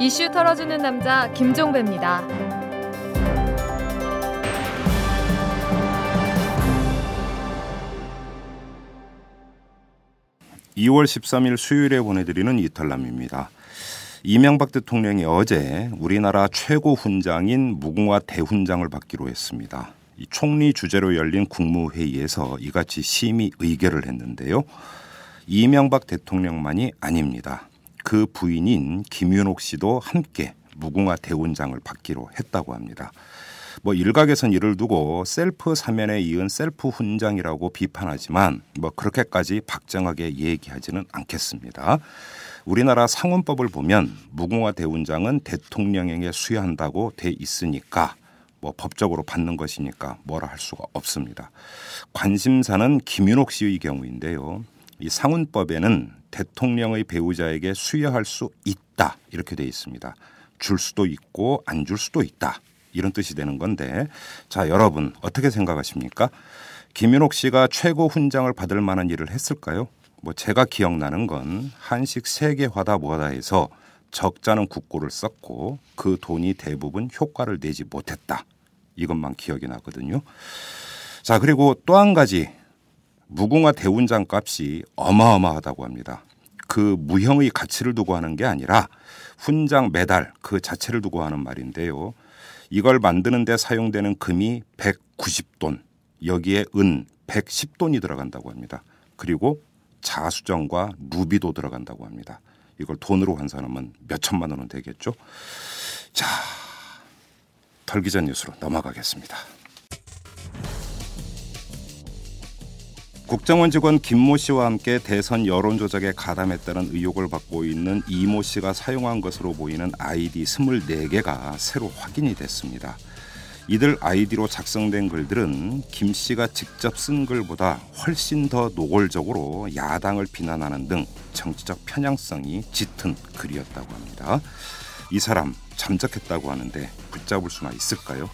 이슈 털어주는 남자 김종배입니다. 2월 13일 수요일에 보내드리는 이탈남입니다. 이명박 대통령이 어제 우리나라 최고 훈장인 무궁화 대훈장을 받기로 했습니다. 총리 주재로 열린 국무회의에서 이같이 심의 의결을 했는데요. 이명박 대통령만이 아닙니다. 그 부인인 김윤옥 씨도 함께 무궁화 대훈장을 받기로 했다고 합니다. 뭐 일각에선 이를 두고 셀프 사면에 이은 셀프 훈장이라고 비판하지만 뭐 그렇게까지 박정하게 얘기하지는 않겠습니다. 우리나라 상원법을 보면 무궁화 대훈장은 대통령에게 수여한다고 돼 있으니까 뭐 법적으로 받는 것이니까 뭐라 할 수가 없습니다. 관심사는 김윤옥 씨의 경우인데요. 이 상훈법에는 대통령의 배우자에게 수여할 수 있다 이렇게 돼 있습니다. 줄 수도 있고 안 줄 수도 있다 이런 뜻이 되는 건데 자 여러분 어떻게 생각하십니까? 김윤옥 씨가 최고 훈장을 받을 만한 일을 했을까요? 뭐 제가 기억나는 건 한식 세계화다 뭐다 해서 적자는 국고를 썼고 그 돈이 대부분 효과를 내지 못했다. 이것만 기억이 나거든요. 자, 그리고 또 한 가지 무궁화 대훈장 값이 어마어마하다고 합니다. 그 무형의 가치를 두고 하는 게 아니라 훈장 메달 그 자체를 두고 하는 말인데요. 이걸 만드는 데 사용되는 금이 190돈, 여기에 은 110돈이 들어간다고 합니다. 그리고 자수정과 루비도 들어간다고 합니다. 이걸 돈으로 환산하면 몇 천만 원은 되겠죠. 자, 털기전 뉴스로 넘어가겠습니다. 국정원 직원 김모 씨와 함께 대선 여론 조작에 가담했다는 의혹을 받고 있는 이모 씨가 사용한 것으로 보이는 아이디 24개가 새로 확인이 됐습니다. 이들 아이디로 작성된 글들은 김 씨가 직접 쓴 글보다 훨씬 더 노골적으로 야당을 비난하는 등 정치적 편향성이 짙은 글이었다고 합니다. 이 사람 잠적했다고 하는데 붙잡을 수나 있을까요?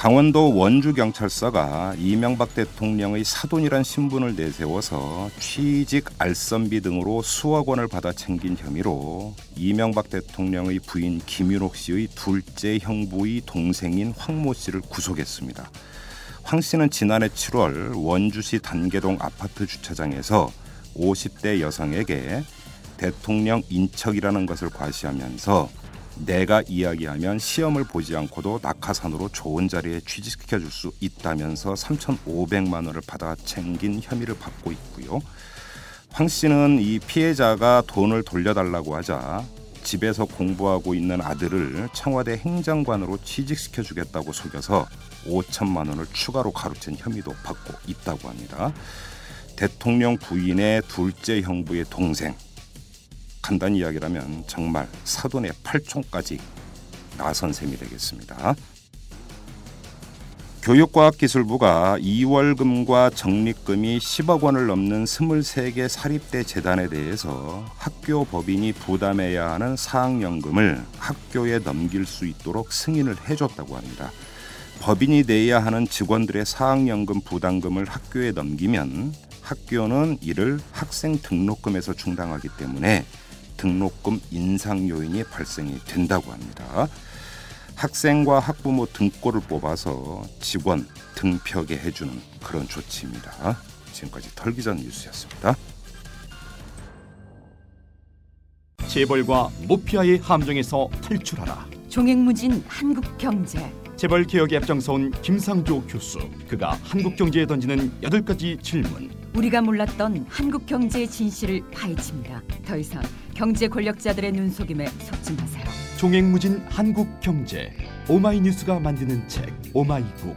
강원도 원주경찰서가 이명박 대통령의 사돈이란 신분을 내세워서 취직 알선비 등으로 수억 원을 받아 챙긴 혐의로 이명박 대통령의 부인 김윤옥 씨의 둘째 형부의 동생인 황모 씨를 구속했습니다. 황 씨는 지난해 7월 원주시 단계동 아파트 주차장에서 50대 여성에게 대통령 인척이라는 것을 과시하면서 내가 이야기하면 시험을 보지 않고도 낙하산으로 좋은 자리에 취직시켜 줄 수 있다면서 3,500만 원을 받아 챙긴 혐의를 받고 있고요. 황 씨는 이 피해자가 돈을 돌려달라고 하자 집에서 공부하고 있는 아들을 청와대 행정관으로 취직시켜 주겠다고 속여서 5천만 원을 추가로 가로챈 혐의도 받고 있다고 합니다. 대통령 부인의 둘째 형부의 동생 간단히 이야기라면 정말 사돈의 팔촌까지 나선 셈이 되겠습니다. 교육과학기술부가 2월금과 적립금이 10억 원을 넘는 23개 사립대 재단에 대해서 학교 법인이 부담해야 하는 사학연금을 학교에 넘길 수 있도록 승인을 해줬다고 합니다. 법인이 내야 하는 직원들의 사학연금 부담금을 학교에 넘기면 학교는 이를 학생 등록금에서 충당하기 때문에 등록금 인상 요인이 발생이 된다고 합니다. 학생과 학부모 등골을 뽑아서 직원 등표게 해주는 그런 조치입니다. 지금까지 털기전 뉴스였습니다. 재벌과 모피아의 함정에서 탈출하라. 종횡무진 한국 경제. 재벌 개혁에 앞장서온 김상조 교수. 그가 한국 경제에 던지는 여덟 가지 질문. 우리가 몰랐던 한국 경제의 진실을 파헤칩니다. 더 이상 경제 권력자들의 눈속임에 속지 마세요. 종횡무진 한국 경제. 오마이뉴스가 만드는 책 오마이북.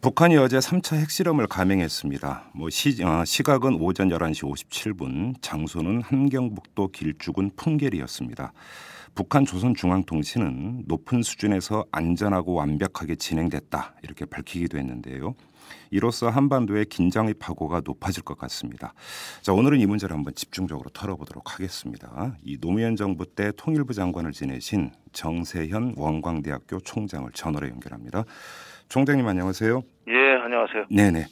북한이 어제 3차 핵실험을 감행했습니다. 뭐 시, 어, 시각은 오전 11시 57분, 장소는 함경북도 길쭉은 풍계리였습니다. 북한 조선중앙통신은 높은 수준에서 안전하고 완벽하게 진행됐다 이렇게 밝히기도 했는데요. 이로써 한반도의 긴장의 파고가 높아질 것 같습니다. 자, 오늘은 이 문제를 한번 집중적으로 털어보도록 하겠습니다. 이 노무현 정부 때 통일부 장관을 지내신 정세현 원광대학교 총장을 전화로 연결합니다. 총장님 안녕하세요. 예, 안녕하세요. 네네.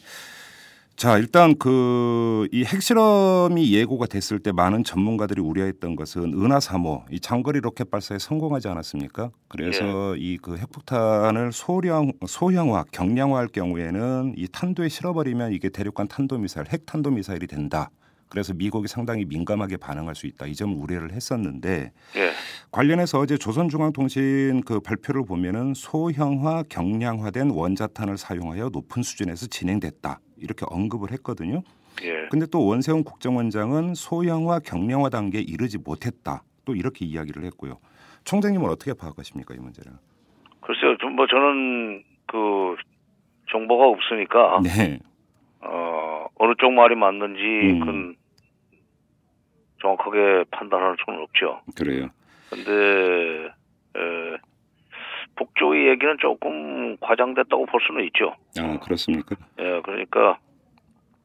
자, 일단 그 이 핵실험이 예고가 됐을 때 많은 전문가들이 우려했던 것은 은하 3호 이 장거리 로켓 발사에 성공하지 않았습니까? 그래서 예. 이그 핵폭탄을 소량 소형화, 경량화할 경우에는 이 탄도에 실어버리면 이게 대륙간 탄도 미사일, 핵 탄도 미사일이 된다. 그래서 미국이 상당히 민감하게 반응할 수 있다. 이 점을 우려를 했었는데 예. 관련해서 어제 조선중앙통신 그 발표를 보면은 소형화, 경량화된 원자탄을 사용하여 높은 수준에서 진행됐다. 이렇게 언급을 했거든요. 예. 근데 또 원세훈 국정원장은 소형화, 경량화 단계에 이르지 못했다. 또 이렇게 이야기를 했고요. 총장님은 어떻게 파악하십니까 이 문제를? 글쎄요, 좀 뭐 저는 그 정보가 없으니까 네, 어 어느 쪽 말이 맞는지 음. 정확하게 판단할 수는 없죠. 그래요. 근데 에, 북쪽의 얘기는 조금 과장됐다고 볼 수는 있죠. 아 그렇습니까? 예, 그러니까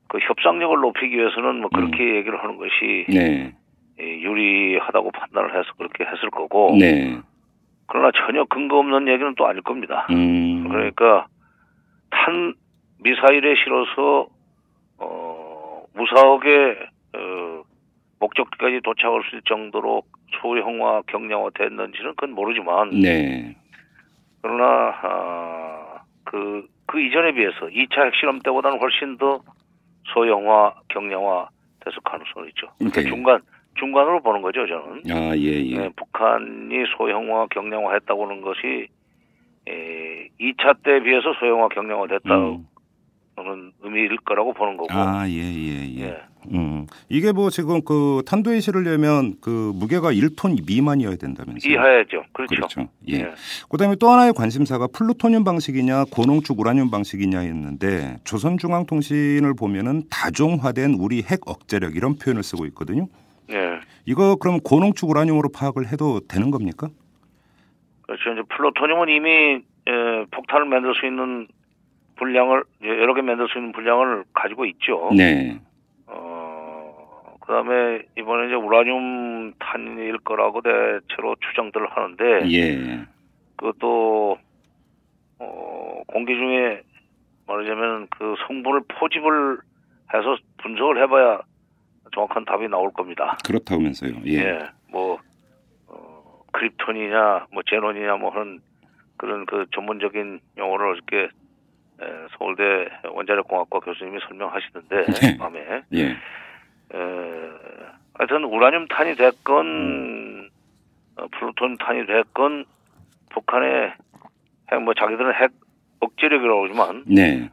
그 협상력을 높이기 위해서는 뭐 그렇게 얘기를 하는 것이 음. 네, 예, 유리하다고 판단을 해서 그렇게 했을 거고 네, 그러나 전혀 근거 없는 얘기는 또 아닐 겁니다. 음, 그러니까 탄 미사일에 실어서 어 무사하게 어 목적지까지 도착할 수 있을 정도로 소형화 경량화 됐는지는 그건 모르지만 네, 그러나 아, 그, 그 이전에 비해서 2차 핵실험 때보다는 훨씬 더 소형화 경량화 됐을 가능성이 있죠. 그러니까 네. 중간 중간으로 보는 거죠 저는. 아 예, 예, 네, 북한이 소형화 경량화 했다고 하는 것이 에, 2차 때 비해서 소형화 경량화 됐다는 음. 의미일 거라고 보는 거고. 아 예, 예, 예. 예. 음, 이게 뭐 지금 그 탄도에 실으려면 그 무게가 1톤 미만이어야 된다면서요? 이하야죠. 그렇죠. 그렇죠. 예. 예. 그다음에 또 하나의 관심사가 플루토늄 방식이냐 고농축 우라늄 방식이냐였는데 조선중앙통신을 보면은 다종화된 우리 핵 억제력 이런 표현을 쓰고 있거든요. 예. 이거 그럼 고농축 우라늄으로 파악을 해도 되는 겁니까? 그렇죠. 이제 플루토늄은 이미 에, 폭탄을 만들 수 있는 분량을 여러 개 만들 수 있는 분량을 가지고 있죠. 네. 어, 그다음에 이번에 이제 우라늄 탄일 거라고 대체로 추정들을 하는데 예. 그것도 어, 공기 중에 말하자면 그 성분을 포집을 해서 분석을 해봐야 정확한 답이 나올 겁니다. 그렇다면서요. 예. 예, 뭐 어, 크립톤이냐, 뭐 제논이냐, 뭐 하는 그런 그 전문적인 용어를 이렇게 에, 서울대 원자력공학과 교수님이 설명하시던데 네. 밤에 예. 에, 하여튼 우라늄 탄이 됐건 어, 플루톤 탄이 됐건 북한의 핵 뭐 자기들은 핵 억제력이라고 하지만 네.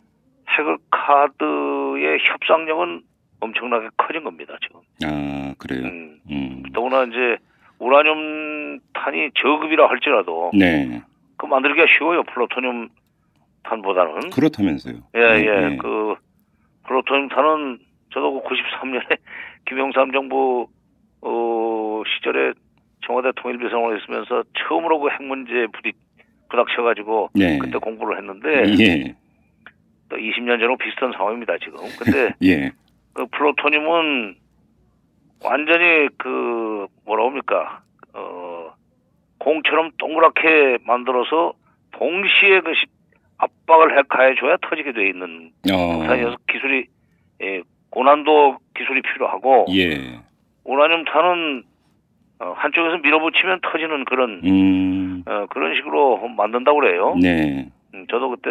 핵을 카드의 협상력은 엄청나게 커진 겁니다 지금. 아, 그래요. 음, 음. 더구나 이제 우라늄 탄이 저급이라 할지라도 네. 그 만들기가 쉬워요 플루토늄 탄보다는. 그렇다면서요. 예, 예. 예. 그 플루토늄 탄은 저도 그 93년에 김영삼 정부 어 시절에 청와대 통일비서관을 있으면서 처음으로 그 핵 문제 부딪 부닥쳐가지고 네. 그때 공부를 했는데 예. 또 20년 전하고 비슷한 상황입니다 지금. 근데 예. 그 플루토늄은 완전히 그 뭐라 합니까 어 공처럼 동그랗게 만들어서 동시에 그 시- 압박을 해 가해줘야 터지게 돼 있는 어. 폭탄이어서 기술이 예, 고난도 기술이 필요하고 예. 우라늄 탄은 어, 한쪽에서 밀어붙이면 터지는 그런 음. 어, 그런 식으로 만든다고 그래요. 네. 음, 저도 그때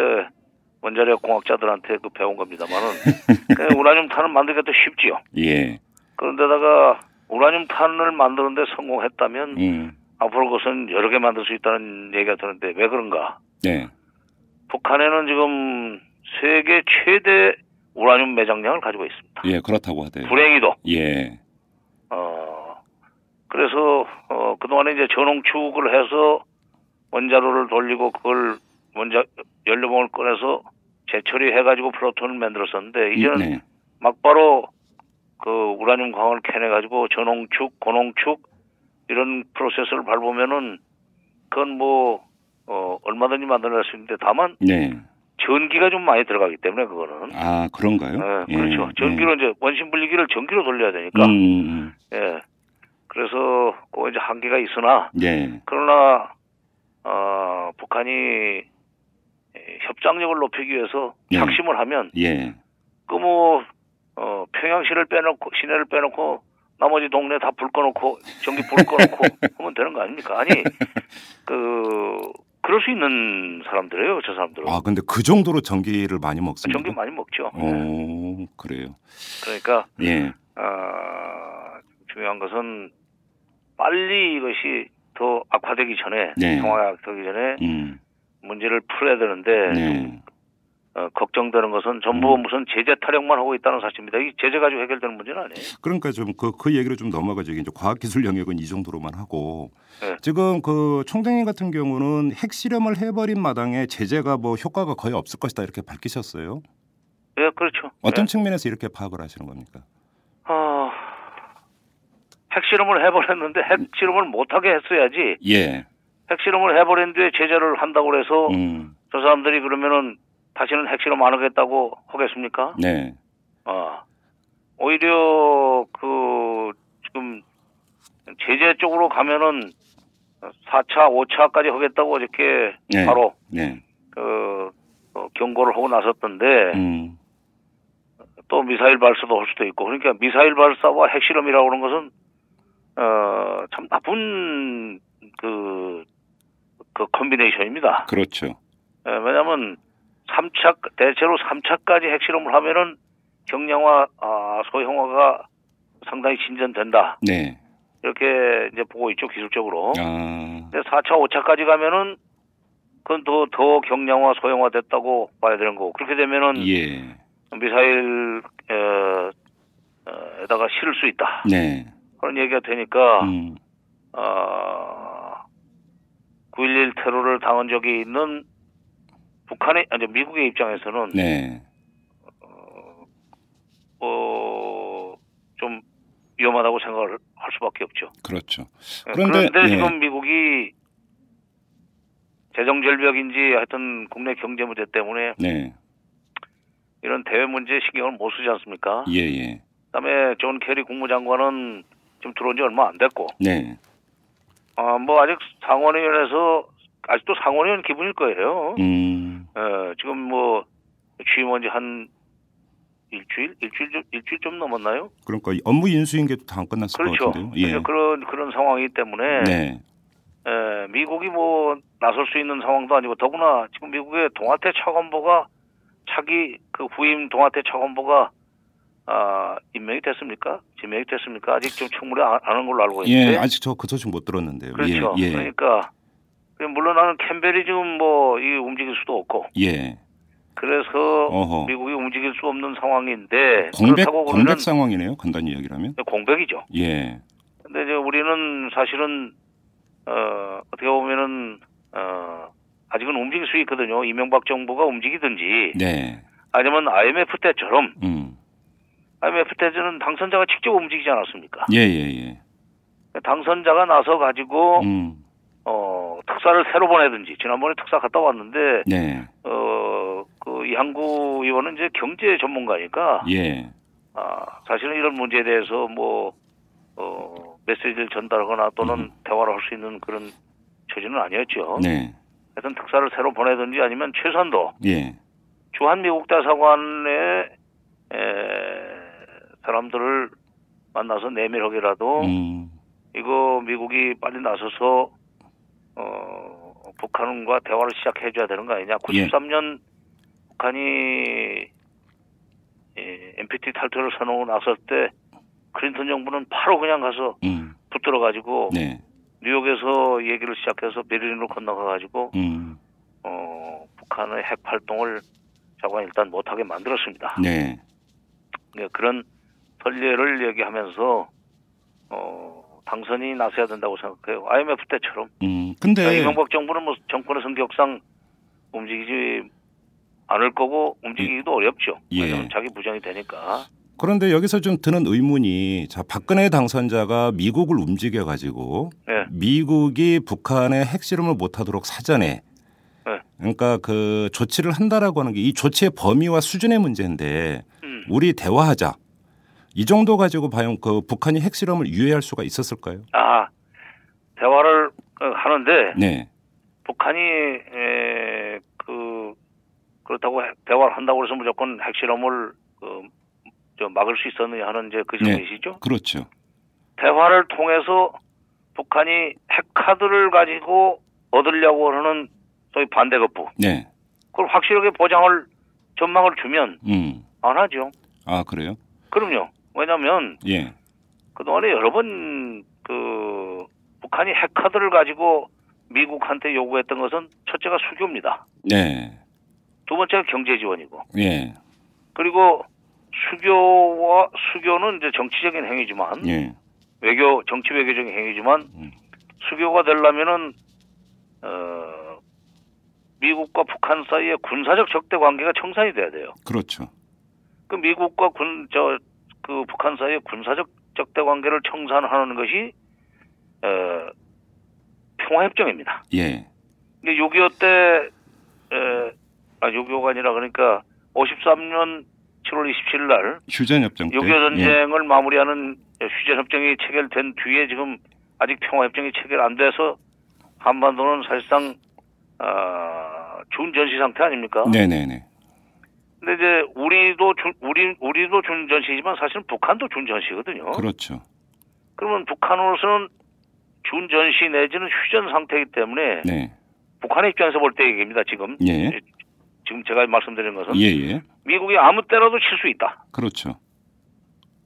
원자력 공학자들한테 그 배운 겁니다만은 우라늄 탄을 만들기가 더 쉽지요. 예. 그런데다가 우라늄 탄을 만드는데 성공했다면 음. 앞으로 그것은 여러 개 만들 수 있다는 얘기가 드는데 왜 그런가? 네. 북한에는 지금 세계 최대 우라늄 매장량을 가지고 있습니다. 예, 그렇다고 하대요. 불행히도 예. 어 그래서 어 그동안에 이제 전홍축을 해서 원자로를 돌리고 그걸 원자 연료봉을 꺼내서 재처리해 가지고 플루톤을 만들었었는데 이제는 네. 막바로 그 우라늄 광을 캐내 가지고 전홍축, 고농축 이런 프로세스를 밟으면은 그건 뭐 어, 얼마든지 만들어낼 수 있는데 다만 네. 전기가 좀 많이 들어가기 때문에 그거는 아, 그런가요? 예, 그렇죠. 전기로 이제 원심 분리기를 전기로 돌려야 되니까 음, 음. 예. 그래서 그 이제 한계가 있으나 예. 그러나 어, 북한이 에, 협상력을 높이기 위해서 네. 작심을 하면 예. 그뭐 어, 평양시를 빼놓고 시내를 빼놓고 나머지 동네 다 불 꺼놓고 전기 불 꺼놓고 하면 되는 거 아닙니까? 아니 그 그럴 수 있는 사람들이에요, 저 사람들은. 아 근데 그 정도로 전기를 많이 먹습니까? 전기 많이 먹죠. 네. 오 그래요. 그러니까 예. 아, 중요한 것은 빨리 이것이 더 악화되기 전에 네. 악화되기 전에 음. 문제를 풀어야 되는데 네. 어, 걱정되는 것은 전부 음. 무슨 제재 타령만 하고 있다는 사실입니다. 이 제재 가지고 해결되는 문제는 아니에요. 그러니까 좀그그 얘기를 좀 넘어가죠. 이제 과학기술 영역은 이 정도로만 하고 네. 지금 그 총장님 같은 경우는 핵실험을 해버린 마당에 제재가 뭐 효과가 거의 없을 것이다 이렇게 밝히셨어요. 예, 그렇죠. 어떤 예. 측면에서 이렇게 파악을 하시는 겁니까? 어, 핵실험을 해버렸는데 핵실험을 못하게 했어야지. 예. 핵실험을 해버린 뒤에 제재를 한다고 그래서 음. 저 사람들이 그러면은 다시는 핵실험 안 하겠다고 하겠습니까? 네. 아, 오히려 그 지금 제재 쪽으로 가면은 4차, 5차까지 하겠다고 이렇게 네. 바로 네. 그 어, 경고를 하고 나섰던데 음. 또 미사일 발사도 할 수도 있고 그러니까 미사일 발사와 핵실험이라고 그런 것은 어, 참 나쁜 그, 그 컨비네이션입니다. 그렇죠. 예, 왜냐하면 3차 대체로 3차까지 핵실험을 하면은 경량화, 아, 소형화가 상당히 진전된다. 네. 이렇게 이제 보고 있죠 기술적으로. 아. 근데 4차, 5차까지 가면은 그건 더, 더 경량화, 소형화 됐다고 봐야 되는 거고 그렇게 되면은 예. 미사일 에, 어, 에다가 실을 수 있다. 네. 그런 얘기가 되니까 음. 어, 9.11 테러를 당한 적이 있는 북한의 아니 미국의 입장에서는 네. 어, 좀 위험하다고 생각을 할 수밖에 없죠. 그렇죠. 예, 그런데, 그런데 예. 지금 미국이 재정 절벽인지 하여튼 국내 경제 문제 때문에 네. 이런 대외 문제에 신경을 못 쓰지 않습니까? 예, 예. 그다음에 존 케리 국무장관은 지금 들어온 지 얼마 안 됐고, 네. 아, 뭐 아직 상원의원에서 아직도 상원의원 기분일 거예요. 음. 어, 지금 뭐 취임한 지한 일주일, 일주일 좀 일주일 좀 넘었나요? 그러니까 이 업무 인수인 게다안 끝났을 그렇죠. 것 같은데요. 예. 그런 그런 상황이기 때문에 네. 에, 미국이 뭐 나설 수 있는 상황도 아니고 더구나 지금 미국의 동아태 차관보가 차기 그 후임 동아태 차관보가 아, 임명이 됐습니까? 지명이 됐습니까? 아직 좀 충분히 안 하는 걸로 알고 있는데. 예, 아직 저 그 소식 못 들었는데요. 그렇죠. 예, 예. 그러니까 물론 나는 캠벨이 지금 뭐 이 움직일 수도 없고 예. 그래서 어허. 미국이 움직일 수 없는 상황인데 공백 공백 상황이네요. 간단히 이야기하면. 공백이죠. 예. 근데 이제 우리는 사실은 어 어떻게 보면은 어 아직은 움직일 수 있거든요. 이명박 정부가 움직이든지 네. 아니면 IMF 때처럼 음. IMF 때는 당선자가 직접 움직이지 않았습니까? 예, 예, 예. 당선자가 나서 가지고 음. 어 특사를 새로 보내든지 지난번에 특사 갔다 왔는데 네. 어 그 이항구 의원은 이제 경제 전문가니까 예. 아 사실은 이런 문제에 대해서 뭐 어, 메시지를 전달하거나 또는 음. 대화를 할 수 있는 그런 처지는 아니었죠. 네. 하여튼 특사를 새로 보내든지 아니면 최선도 예. 주한 미국 대사관의 에, 사람들을 만나서 내밀하게라도 음. 이거 미국이 빨리 나서서 어, 북한과 대화를 시작해 줘야 되는 거 아니냐. 예. 93년 북한이 예, NPT 탈퇴를 선언하고 나설 때 클린턴 정부는 바로 그냥 가서 음. 붙들어 가지고 네. 뉴욕에서 얘기를 시작해서 베를린으로 건너가 가지고 음. 어, 북한의 핵 활동을 자관 일단 못하게 만들었습니다. 네. 네, 그런 선례를 얘기하면서 어, 당선이 나서야 된다고 생각해요. IMF 때처럼 음. 근데 그러니까 이명박 정부는 뭐 정권의 성격상 움직이지 않을 거고 움직이기도 어렵죠. 예. 왜냐하면 자기 부정이 되니까. 그런데 여기서 좀 드는 의문이 자 박근혜 당선자가 미국을 움직여 가지고 네. 미국이 북한의 핵실험을 못하도록 사전에 네. 그러니까 그 조치를 한다라고 하는 게 이 조치의 범위와 수준의 문제인데 음. 우리 대화하자 이 정도 가지고 과연 그 북한이 핵실험을 유예할 수가 있었을까요? 아 대화를 어, 하는데 네, 북한이 에, 그 그렇다고 핵- 대화를 한다고 해서 무조건 핵실험을 그, 저 막을 수 있었느냐 하는 이제 그 네. 질문이시죠. 그렇죠. 대화를 통해서 북한이 핵카드를 가지고 얻으려고 하는 소위 반대 거부 네. 그걸 확실하게 보장을 전망을 주면 음. 안 하죠. 아 그래요? 그럼요. 왜냐하면 예. 그동안에 여러 번 그 북한이 핵카드를 가지고 미국한테 요구했던 것은 첫째가 수교입니다. 네. 두 번째가 경제 지원이고 예. 그리고 수교와 수교는 이제 정치적인 행위지만 예. 외교 정치 외교적인 행위지만 음. 수교가 되려면은 어 미국과 북한 사이에 군사적 적대 관계가 청산이 돼야 돼요. 그렇죠. 그 미국과 군 저 그 북한 사이에 군사적 적대 관계를 청산하는 것이 어 평화 협정입니다. 예. 이게 6.25 때, 에, 아, 6.25가 아니라 그러니까 53년 7월 27일 날 휴전협정 때. 6.25 전쟁을 마무리하는 휴전협정이 체결된 뒤에 지금 아직 평화협정이 체결 안 돼서 한반도는 사실상, 아, 준전시 상태 아닙니까? 예. 네네네. 근데 이제 우리도 준, 우리, 우리도 준전시지만 사실은 북한도 준전시거든요. 그렇죠. 그러면 북한으로서는 준전시 내지는 휴전 상태이기 때문에 네. 북한의 입장에서 볼 때 얘기입니다, 지금. 예. 지금 제가 말씀드린 것은 예예. 미국이 아무 때라도 칠 수 있다. 그렇죠.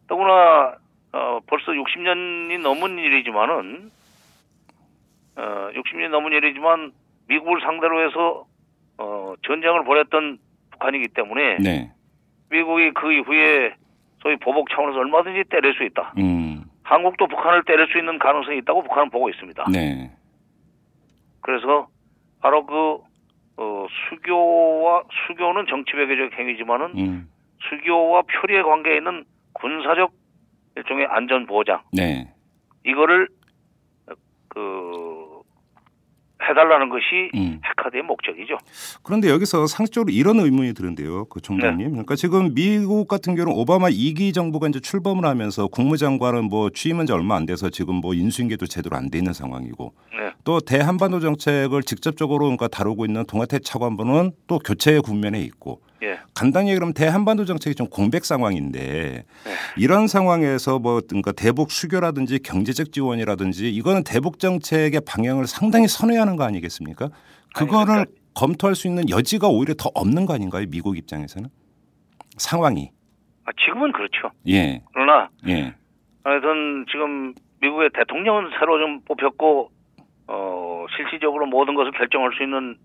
더구나 어, 벌써 60년이 넘은 일이지만은 어, 60년이 넘은 일이지만 미국을 상대로 해서 어, 전쟁을 벌였던 북한이기 때문에 네. 미국이 그 이후에 소위 보복 차원에서 얼마든지 때릴 수 있다. 음. 한국도 북한을 때릴 수 있는 가능성이 있다고 북한은 보고 있습니다. 네. 그래서 바로 그 어, 수교와 수교는 정치 외교적 행위지만은 음. 수교와 표리의 관계에 있는 군사적 일종의 안전 보장 네. 이거를 그 해달라는 것이 음. 핵카드의 목적이죠. 그런데 여기서 상식적으로 이런 의문이 드는데요, 그 총장님. 그러니까 지금 미국 같은 경우는 오바마 2기 정부가 이제 출범을 하면서 국무장관은 뭐 취임한 지 얼마 안 돼서 지금 뭐 인수인계도 제대로 안 돼 있는 상황이고 네. 또 대한반도 정책을 직접적으로 그러니까 다루고 있는 동아태 차관보는 또 교체의 국면에 있고 예. 간단히 그럼 대한반도 정책이 좀 공백 상황인데 이런 상황에서 뭐 그러니까 대북 수교라든지 경제적 지원이라든지 이거는 대북 정책의 방향을 상당히 선회하는 거 아니겠습니까? 그거를 그러니까- 검토할 수 있는 여지가 오히려 더 없는 거 아닌가요? 미국 입장에서는 상황이 아, 지금은 그렇죠. 예 그러나 예. 하여튼 지금 미국의 대통령은 새로 좀 뽑혔고 어, 실질적으로 모든 것을 결정할 수 있는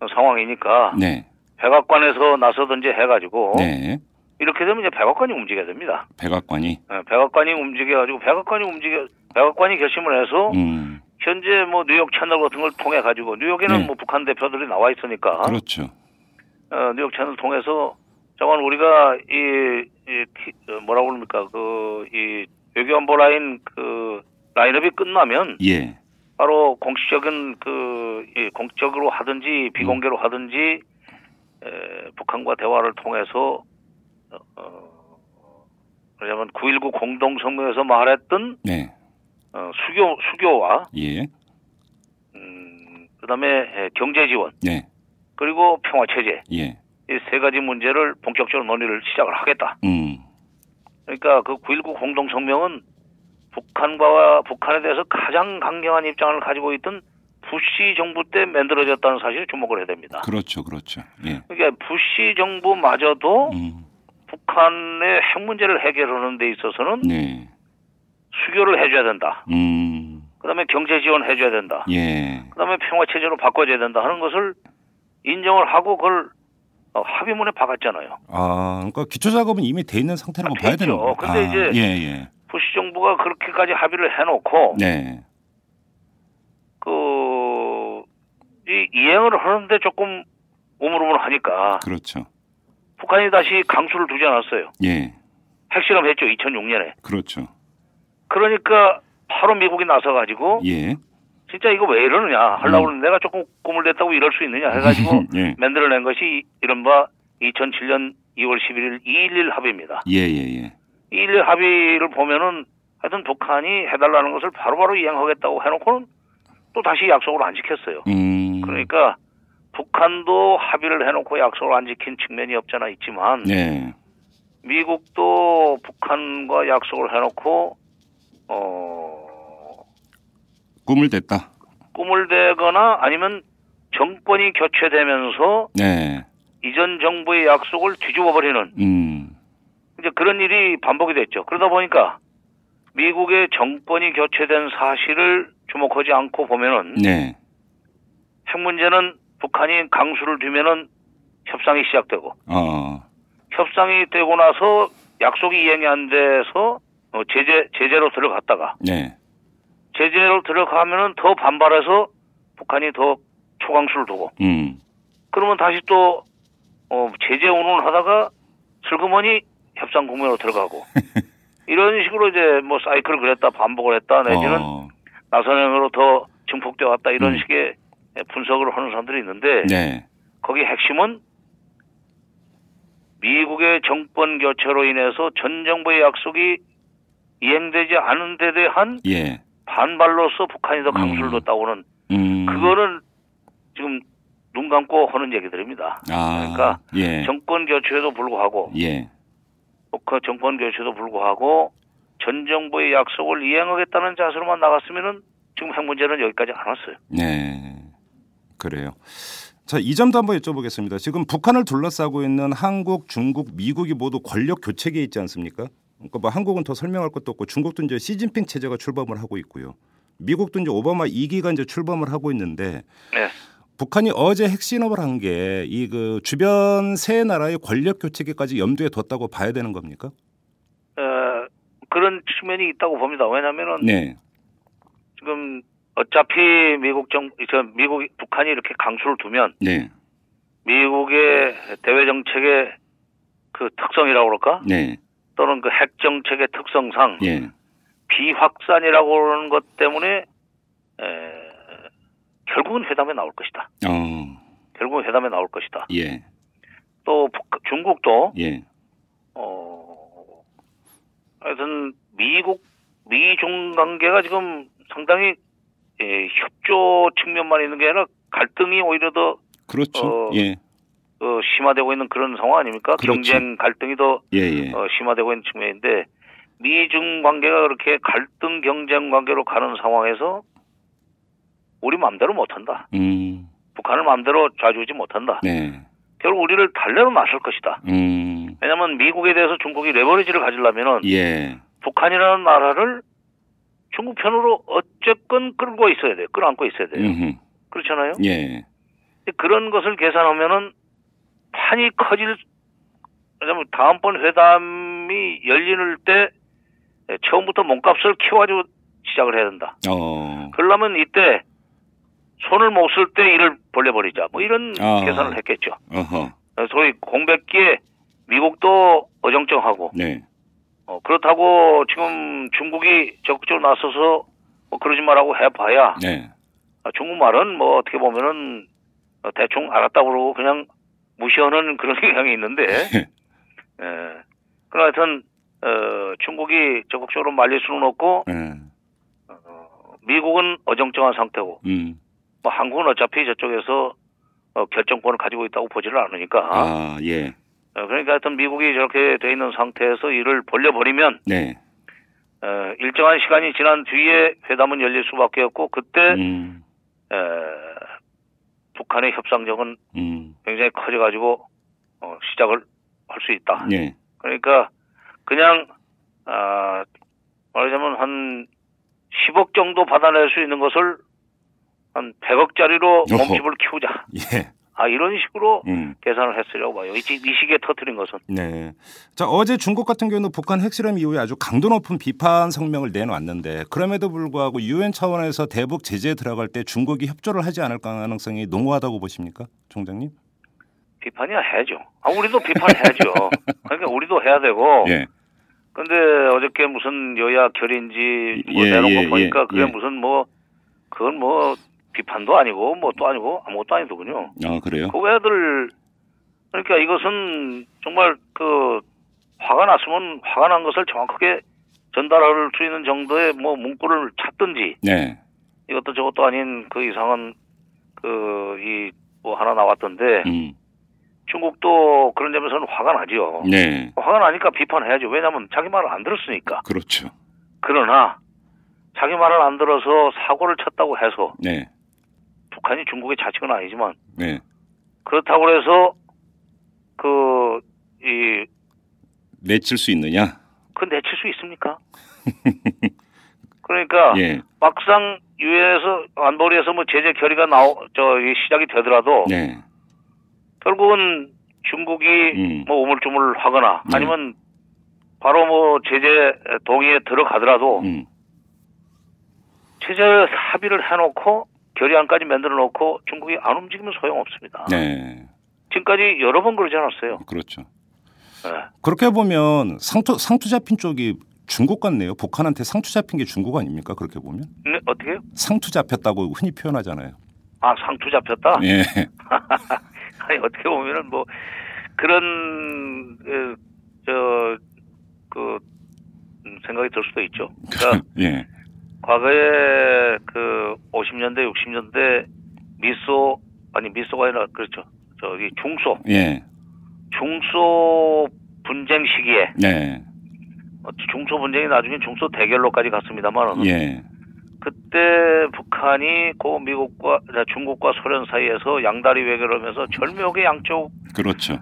어, 상황이니까 네. 백악관에서 나서든지 해가지고 네. 이렇게 되면 이제 백악관이 움직여야 됩니다. 백악관이 예, 백악관이 움직여가지고 백악관이 움직여 백악관이 결심을 해서 음 현재 뭐 뉴욕 채널 같은 걸 통해 가지고 뉴욕에는 네. 뭐 북한 대표들이 나와 있으니까 그렇죠. 어, 뉴욕 채널 통해서 저건 우리가 이, 이 티- 어, 뭐라고 그럽니까 그 이 외교안보 라인 그 라인업이 끝나면 예. 바로 공식적인 그 이, 공적으로 하든지 비공개로 음. 하든지 에, 북한과 대화를 통해서 어, 어, 그러자면 9.19 공동성명에서 말했던 네. 어, 수교 수교와 예. 음, 그다음에 에, 경제 지원 네. 그리고 평화 체제 예. 이세 가지 문제를 본격적으로 논의를 시작을 하겠다. 음. 그러니까 그 9.19 공동성명은 북한과 북한에 대해서 가장 강경한 입장을 가지고 있던 부시 정부 때 만들어졌다는 사실에 주목을 해야 됩니다. 그렇죠. 그렇죠. 예. 그러니까 부시 정부마저도 음. 북한의 핵 문제를 해결하는 데 있어서는 네. 수교를 해줘야 된다. 음. 그다음에 경제 지원 해줘야 된다. 예. 그다음에 평화 체제로 바꿔줘야 된다 하는 것을 인정을 하고 그걸 어, 합의문에 박았잖아요. 아, 그러니까 기초 작업은 이미 돼 있는 상태라고 아, 봐야 돼 되는. 거예요. 근데 아, 이제 예, 예. 부시 정부가 그렇게까지 합의를 해놓고 네. 그, 이 이행을 하는데 조금 우물우물하니까 그렇죠. 북한이 다시 강수를 두지 않았어요. 예. 핵실험 했죠, 2006년에. 그렇죠. 그러니까 바로 미국이 나서가지고 예. 진짜 이거 왜 이러느냐 하려고 하는데 내가 조금 꿈을 냈다고 이럴 수 있느냐 해가지고 예. 만들어낸 것이 이른바 2007년 2월 11일 211 합의입니다. 예, 예, 예. 211 합의를 보면은 하여튼 북한이 해달라는 것을 바로바로 이행하겠다고 해놓고는 또 다시 약속을 안 지켰어요. 음. 그러니까 북한도 합의를 해놓고 약속을 안 지킨 측면이 없잖아 있지만 네. 미국도 북한과 약속을 해놓고 어 꿈을 댔다. 꿈을 대거나 아니면 정권이 교체되면서 네. 이전 정부의 약속을 뒤집어 버리는 음. 이제 그런 일이 반복이 됐죠. 그러다 보니까 미국의 정권이 교체된 사실을 주목하지 않고 보면은 네. 핵 문제는 북한이 강수를 두면은 협상이 시작되고 어. 협상이 되고 나서 약속이 이행이 안 돼서 어, 제재 제재로 들어갔다가 네. 제재로 들어가면은 더 반발해서 북한이 더 초강수를 두고 음. 그러면 다시 또 어, 제재 운운을 하다가 슬그머니 협상 국면으로 들어가고 이런 식으로 이제 뭐 사이클을 그랬다 반복을 했다 내지는 어. 나선행으로 더 증폭되어 왔다 이런 음. 식의 분석을 하는 사람들이 있는데 네. 거기 핵심은 미국의 정권 교체로 인해서 전 정부의 약속이 이행되지 않은 데 대한 예. 반발로서 북한이 더 강수를 음. 뒀다고 는 음. 그거는 지금 눈 감고 하는 얘기들입니다. 아. 그러니까 예. 정권 교체에도 불구하고 예. 그 정권 교체도 불구하고 전 정부의 약속을 이행하겠다는 자세로만 나갔으면은 지금 핵 문제는 여기까지 안 왔어요. 네. 그래요. 자, 이 점도 한번 여쭤보겠습니다. 지금 북한을 둘러싸고 있는 한국, 중국, 미국이 모두 권력 교체기에 있지 않습니까? 그러니까 뭐 한국은 더 설명할 것도 없고 중국도 이제 시진핑 체제가 출범을 하고 있고요. 미국도 이제 오바마 2기가 이제 출범을 하고 있는데 네. 북한이 어제 핵실험을 한 게 이 그 주변 세 나라의 권력 교체기까지 염두에 뒀다고 봐야 되는 겁니까? 어, 그런 측면이 있다고 봅니다. 왜냐하면은 네. 지금 어차피 미국 정, 저 미국 북한이 이렇게 강수를 두면 네. 미국의 대외 정책의 그 특성이라고 그럴까? 네. 또는 그 핵 정책의 특성상 예. 비확산이라고 하는 것 때문에 에, 결국은 회담에 나올 것이다. 어. 결국은 회담에 나올 것이다. 예. 또 북, 중국도 예. 어 하여튼 미국 미중 관계가 지금 상당히 예, 협조 측면만 있는 게 아니라 갈등이 오히려 더 그렇죠. 어, 예. 어, 심화되고 있는 그런 상황 아닙니까? 그렇죠. 경쟁 갈등이 더 예, 예. 어, 심화되고 있는 측면인데 미중 관계가 그렇게 갈등 경쟁 관계로 가는 상황에서 우리 마음대로 못한다. 음. 북한을 마음대로 좌지우지 못한다. 네. 결국 우리를 달래로 나설 것이다. 음. 왜냐하면 미국에 대해서 중국이 레버리지를 가지려면은 예. 북한이라는 나라를 중국 편으로 어쨌건 끌고 있어야 돼요. 끌어안고 있어야 돼요. 음흠. 그렇잖아요. 예. 그런 것을 계산하면은 판이 커질 왜냐면 다음번 회담이 열리는 때 처음부터 몸값을 키워가지고 시작을 해야 된다. 어. 그러려면 이때 손을 못 쓸 때 일을 벌려버리자. 뭐 이런 아. 계산을 했겠죠. 어허. 소위 공백기에 미국도 어정쩡하고 네. 어, 그렇다고 지금 중국이 적극적으로 나서서 뭐 그러지 말라고 해봐야 네. 아, 중국말은 뭐 어떻게 보면은 어, 대충 알았다고 그러고 그냥 무시하는 그런 경향이 있는데 예. 그러나 하여튼 어, 중국이 적극적으로 말릴 수는 없고 예. 미국은 어정쩡한 상태고 음. 뭐 한국은 어차피 저쪽에서 어, 결정권을 가지고 있다고 보지를 않으니까 아, 예. 어, 그러니까 하여튼 미국이 저렇게 돼 있는 상태에서 이를 벌려버리면 네. 어, 일정한 시간이 지난 뒤에 회담은 열릴 수밖에 없고 그때 음. 에, 북한의 협상력은 음. 굉장히 커져가지고 어, 시작을 할 수 있다. 예. 그러니까 그냥 아, 말하자면 한 10억 정도 받아낼 수 있는 것을 한 100억짜리로 어허. 몸집을 키우자. 예. 아 이런 식으로 음. 계산을 했으려고 봐요. 이, 이 시기에 터트린 것은. 네. 자, 어제 중국 같은 경우는 북한 핵실험 이후에 아주 강도 높은 비판 성명을 내놓았는데 그럼에도 불구하고 유엔 차원에서 대북 제재에 들어갈 때 중국이 협조를 하지 않을 가능성이 농후하다고 보십니까? 총장님? 비판이야 해야죠. 아 우리도 비판해야죠. 그러니까 우리도 해야 되고. 예. 근데 어저께 무슨 여야 결인지 뭐 예, 내놓은 예, 거 보니까 예, 그게 예. 무슨 뭐 그건 뭐 비판도 아니고 뭐 또 아니고 아무것도 아니더군요. 아, 그래요? 그 애들 그러니까 이것은 정말 그 화가 났으면 화가 난 것을 정확하게 전달할 수 있는 정도의 뭐 문구를 찾든지 네. 이것도 저것도 아닌 그 이상한 그이 뭐 하나 나왔던데 음. 중국도 그런 점에서는 화가 나죠. 네. 화가 나니까 비판해야죠. 왜냐하면 자기 말을 안 들었으니까. 그렇죠. 그러나 자기 말을 안 들어서 사고를 쳤다고 해서 네. 북한이 중국의 자치은 아니지만 네. 그렇다고 해서 그, 이, 내칠 수 있느냐? 그 내칠 수 있습니까? 그러니까 예. 막상 유엔에서 안보리에서 뭐 제재 결의가 나오 저이 시작이 되더라도 네. 결국은 중국이 음. 뭐 우물쭈물하거나 네. 아니면 바로 뭐 제재 동의에 들어가더라도 음. 제재 합의를 해놓고 결의안까지 만들어 놓고 중국이 안 움직이면 소용없습니다. 네. 지금까지 여러 번 그러지 않았어요. 그렇죠. 네. 그렇게 보면 상투 상투 잡힌 쪽이 중국 같네요. 북한한테 상투 잡힌 게 중국 아닙니까? 그렇게 보면 네, 어떻게요? 상투 잡혔다고 흔히 표현하잖아요. 아 상투 잡혔다. 예. 아니 어떻게 보면은 뭐 그런 그, 저그 음, 생각이 들 수도 있죠. 그러니까 예. 과거에 그 50년대 60년대 미소 아니 미소가 아니라 그렇죠. 저기 중소 예. 중소 분쟁 시기에 네. 어, 중소 분쟁이 나중에 중소 대결로까지 갔습니다만 예. 그때 북한이 고 미국과 자, 중국과 소련 사이에서 양다리 외교를 하면서 절묘하게 양쪽을 그렇죠.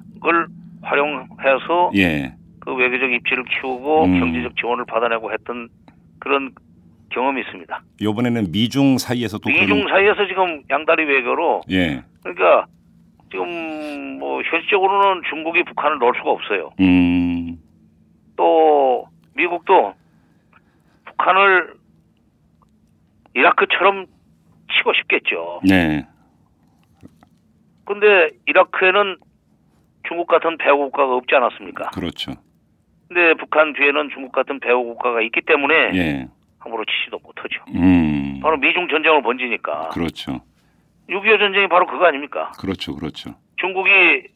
활용해서 예. 그 외교적 입지를 키우고 음. 경제적 지원을 받아내고 했던 그런 경험이 있습니다. 요번에는 미중 사이에서 또 미중 그런- 사이에서 지금 양다리 외교로 예. 그러니까 지금 뭐 현실적으로는 중국이 북한을 넣을 수가 없어요. 음. 또 미국도 북한을 이라크처럼 치고 싶겠죠. 네. 근데 이라크에는 중국 같은 배후 국가가 없지 않았습니까? 그렇죠. 근데 북한 뒤에는 중국 같은 배후 국가가 있기 때문에 예. 함부로 치지도 못하죠. 음. 바로 미중 전쟁을 번지니까 그렇죠. 6.25 전쟁이 바로 그거 아닙니까? 그렇죠. 그렇죠. 중국이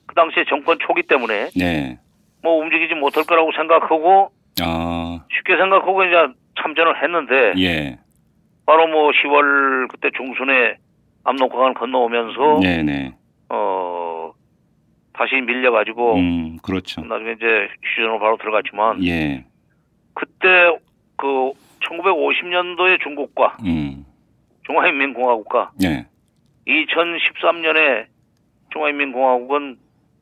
그 당시에 정권 초기 때문에 네. 뭐 움직이지 못할 거라고 생각하고 아, 쉽게 생각하고 이제 참전을 했는데 예. 바로 뭐 10월 그때 중순에 압록강을 건너오면서 네, 네. 어 다시 밀려가지고 음, 그렇죠. 나중에 이제 휴전으로 바로 들어갔지만 예. 그때 그 1950년도에 중국과 음. 중화인민공화국과 예. 2013년에 중화인민공화국은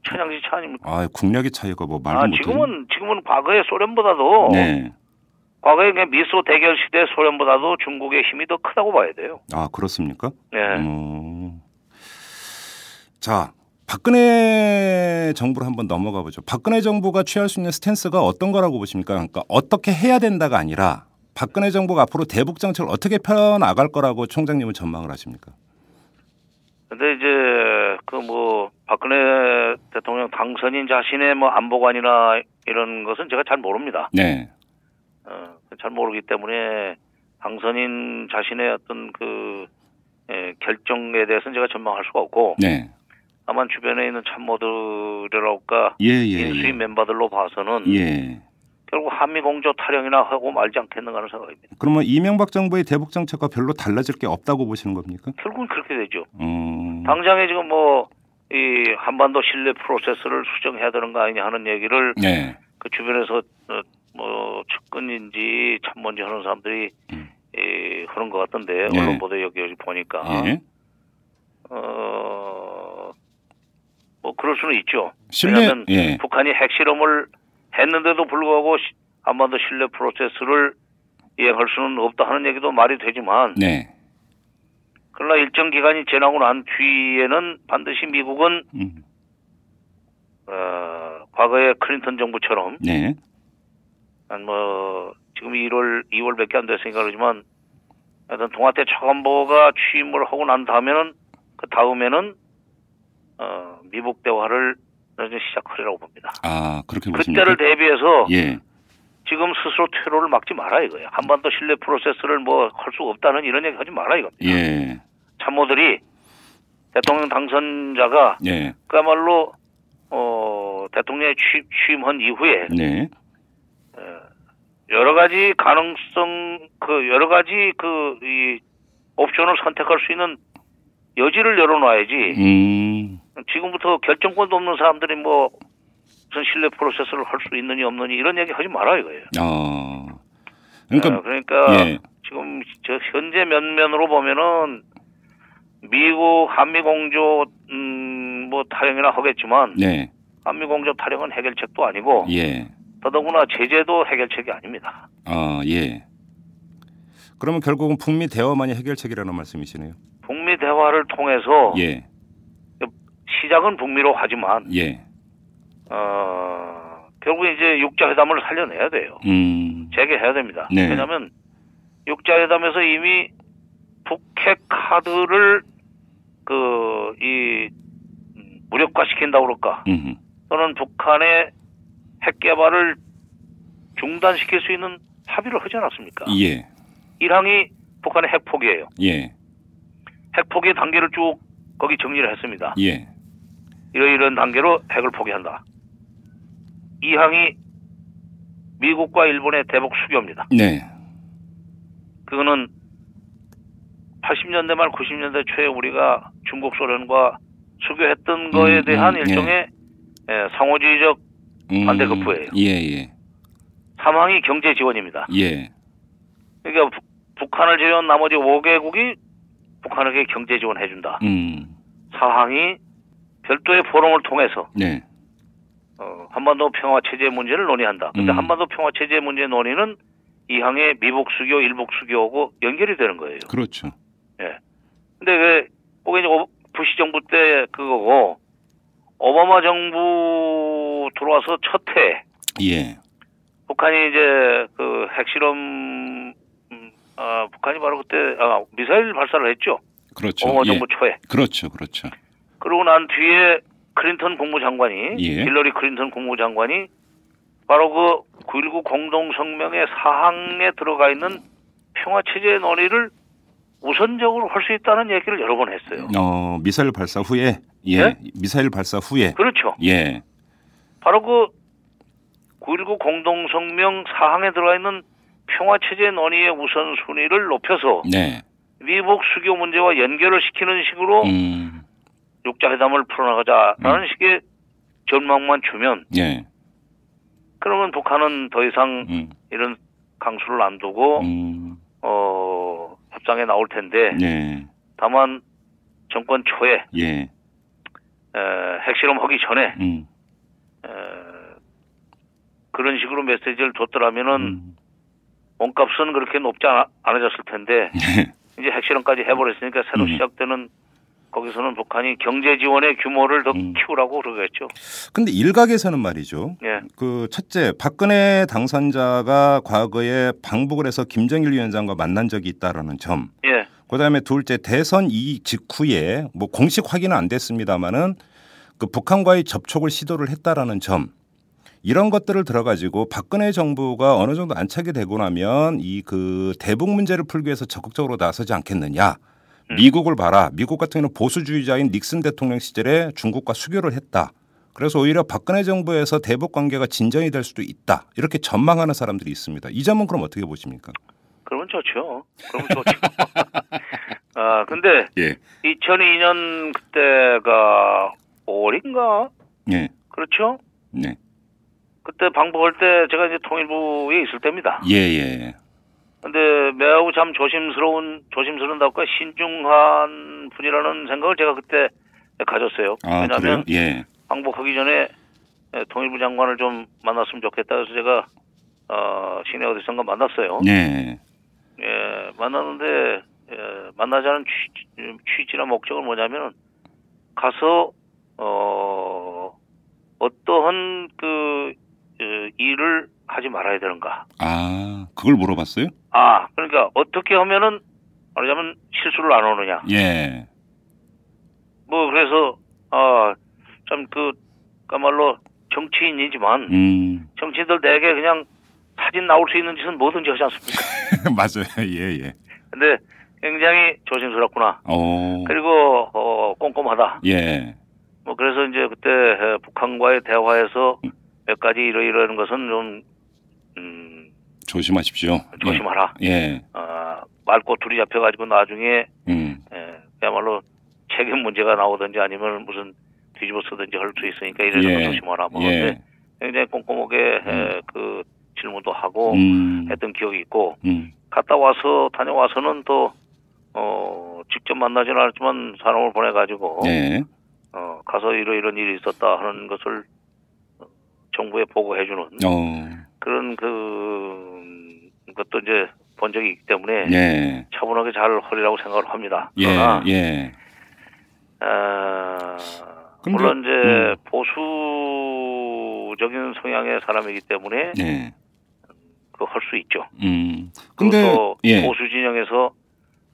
천양지 차 아닙니까? 아, 국력의 차이가 뭐 말도 아, 못 지금은 지금은 과거의 소련보다도 네. 과거의 미소 대결 시대 소련보다도 중국의 힘이 더 크다고 봐야 돼요. 아, 그렇습니까? 네. 음. 자, 박근혜 정부로 한번 넘어가 보죠. 박근혜 정부가 취할 수 있는 스탠스가 어떤 거라고 보십니까? 그러니까 어떻게 해야 된다가 아니라 박근혜 정부가 앞으로 대북 정책을 어떻게 펴 나갈 거라고 총장님은 전망을 하십니까? 근데 이제 그 뭐 박근혜 대통령 당선인 자신의 뭐 안보관이나 이런 것은 제가 잘 모릅니다. 네. 어, 잘 모르기 때문에 당선인 자신의 어떤 그 예, 결정에 대해서는 제가 전망할 수가 없고 네. 다만 주변에 있는 참모들이랄까 예, 예. 인수위 예. 멤버들로 봐서는 예. 결국 한미 공조 타령이나 하고 말지 않겠는가 하는 생각입니다. 그러면 이명박 정부의 대북 정책과 별로 달라질 게 없다고 보시는 겁니까? 결국은 그렇게 되죠. 음. 당장에 지금 뭐 이 한반도 신뢰 프로세스를 수정해야 되는 거 아니냐 하는 얘기를 네. 그 주변에서 어, 뭐 측근인지 참모인지 하는 사람들이 음. 이 하는 것 같던데 네. 언론 보도 여기 여기 보니까 예. 어뭐 그럴 수는 있죠. 신뢰 왜냐하면 예. 북한이 핵실험을 했는데도 불구하고 시- 한반도 신뢰 프로세스를 이행할 수는 없다 하는 얘기도 말이 되지만 네. 그러나 일정 기간이 지나고 난 뒤에는 반드시 미국은 음. 어, 과거의 클린턴 정부처럼 네. 한뭐 지금 1월 2월밖에 안 됐으니까 그러지만 하여튼 동아태 차관보가 취임을 하고 난 다음에는 그 다음에는 어, 미국 대화를 나중에 시작하리라고 봅니다. 아, 그렇게 보십니까? 그때를 대비해서 예. 지금 스스로 퇴로를 막지 마라 이거예요. 한반도 신뢰 프로세스를 뭐 할 수 없다는 이런 얘기 하지 마라 이겁니다. 예. 참모들이 대통령 당선자가 예. 그야말로 어, 대통령에 취, 취임한 이후에 네. 여러 가지 가능성 그 여러 가지 그 이 옵션을 선택할 수 있는 여지를 열어놔야지 음. 지금부터 결정권도 없는 사람들이 뭐 무슨 신뢰 프로세스를 할 수 있느니 없느니 이런 얘기 하지 마라 이거예요. 어. 그러니까 어, 그러니까 예. 지금 저 현재 면면으로 보면은 미국 한미 공조 음뭐 타령이나 하겠지만 네. 한미 공조 타령은 해결책도 아니고 예. 더더구나 제재도 해결책이 아닙니다. 아, 예. 그러면 결국은 북미 대화만이 해결책이라는 말씀이시네요. 북미 대화를 통해서 예. 시작은 북미로 하지만 예. 어 결국 이제 육자 회담을 살려내야 돼요. 음. 재개해야 됩니다. 네. 왜냐하면 육자 회담에서 이미 북핵 카드를 그 이 무력화시킨다고 그럴까 음. 또는 북한의 핵 개발을 중단시킬 수 있는 합의를 하지 않았습니까? 예. 1항이 북한의 핵 포기예요. 예. 핵 포기 단계를 쭉 거기 정리를 했습니다. 예. 이러이런 단계로 핵을 포기한다. 2항이 미국과 일본의 대북 수교입니다. 네. 그거는 80년대 말 90년대 초에 우리가 중국 소련과 수교했던 거에 음, 대한 음, 일종의 예, 상호주의적 음. 반대 급부예요. 예, 예. 3항이 경제 지원입니다. 예. 그러니까 부- 북한을 제외한 나머지 5개국이 북한에게 경제 지원해준다. 음. 4항이 별도의 포럼을 통해서 네. 어, 한반도 평화 체제 문제를 논의한다. 근데 음. 한반도 평화 체제 문제 논의는 이 항의 미북 수교, 일북 수교하고 연결이 되는 거예요. 그렇죠. 예. 근데 왜, 그게 이제 오- 부시 정부 때 그거고, 오바마 정부 들어와서 첫 해, 예. 북한이 이제 그 핵실험, 음, 아, 북한이 바로 그때, 아, 미사일 발사를 했죠. 그렇죠. 오바마 예. 정부 초에. 그렇죠. 그렇죠. 그러고 난 뒤에 클린턴 국무장관이, 예. 힐러리 클린턴 국무장관이 바로 그 9.19 공동성명의 사항에 들어가 있는 평화체제 논의를 우선적으로 할 수 있다는 얘기를 여러 번 했어요. 어, 미사일 발사 후에 예. 네? 미사일 발사 후에 그렇죠. 예. 바로 그 9.19 공동성명 사항에 들어가 있는 평화체제 논의의 우선순위를 높여서 네. 미북 수교 문제와 연결을 시키는 식으로 음. 육자회담을 풀어나가자라는 식의 전망만 주면 예. 그러면 북한은 더 이상 음. 이런 강수를 안 두고 음. 어 협상에 나올 텐데 네. 다만 정권 초에 예. 에, 핵실험하기 전에 음. 에, 그런 식으로 메시지를 줬더라면은 음. 몸값은 그렇게 높지 않아, 않아 졌을 텐데 이제 핵실험까지 해버렸으니까 새로 음. 시작되는 거기서는 북한이 경제 지원의 규모를 더 음. 키우라고 그러겠죠. 근데 일각에서는 말이죠. 예, 그 첫째 박근혜 당선자가 과거에 방북을 해서 김정일 위원장과 만난 적이 있다라는 점. 예, 그다음에 둘째 대선 이 직후에 뭐 공식 확인은 안 됐습니다마는 그 북한과의 접촉을 시도를 했다라는 점. 이런 것들을 들어가지고 박근혜 정부가 어느 정도 안착이 되고 나면 이 그 대북 문제를 풀기 위해서 적극적으로 나서지 않겠느냐. 음. 미국을 봐라. 미국 같은 경우는 보수주의자인 닉슨 대통령 시절에 중국과 수교를 했다. 그래서 오히려 박근혜 정부에서 대북 관계가 진전이 될 수도 있다. 이렇게 전망하는 사람들이 있습니다. 이 점은 그럼 어떻게 보십니까? 그러면 좋죠. 그러면 좋죠. 아 근데 예. 2002년 그때가 5월인가 예. 그렇죠? 네. 그때 방북할 때 제가 이제 통일부에 있을 때입니다. 예, 예. 근데 매우 참 조심스러운 조심스러운다고 신중한 분이라는 생각을 제가 그때 가졌어요. 아? 왜냐하면 예. 방북하기 전에 에, 통일부 장관을 좀 만났으면 좋겠다 해서 제가 어, 시내 어디선가 만났어요. 네. 예, 만났는데 예, 만나자는 취, 취지나 목적은 뭐냐면은 가서 어 어떠한 그 어, 일을 하지 말아야 되는가. 아, 그걸 물어봤어요? 아, 그러니까 어떻게 하면은 말하자면 실수를 안 하느냐. 예. 뭐 그래서 아참그 그야말로 정치인이지만 음. 정치인들 내게 그냥 사진 나올 수 있는 짓은 뭐든지 하지 않습니까? 맞아요. 예, 예. 근데 굉장히 조심스럽구나. 어. 그리고 어 꼼꼼하다. 예. 뭐 그래서 이제 그때 에, 북한과의 대화에서 몇 가지 이러이러한 것은 좀 음, 조심하십시오. 조심하라. 예. 예. 어, 말꼬투리 잡혀가지고 나중에 음. 에, 그야말로 책임 문제가 나오든지 아니면 무슨 뒤집어 쓰든지 할 수 있으니까 이래서 예. 조심하라 뭐 예. 굉장히 꼼꼼하게 에, 그 질문도 하고 음. 했던 기억이 있고 음. 갔다 와서 다녀와서는 또 어, 직접 만나지는 않았지만 사람을 보내가지고 예. 어, 가서 이러 이런 일이 있었다 하는 것을 어, 정부에 보고해주는 어. 그런 그 음, 것도 이제 본 적이 있기 때문에 예. 차분하게 잘 하리라고 생각을 합니다. 예. 그러나 예. 아, 근데- 물론 이제 음. 보수적인 성향의 사람이기 때문에 예. 그할수 있죠. 음. 근데 그리고 또 예. 보수 진영에서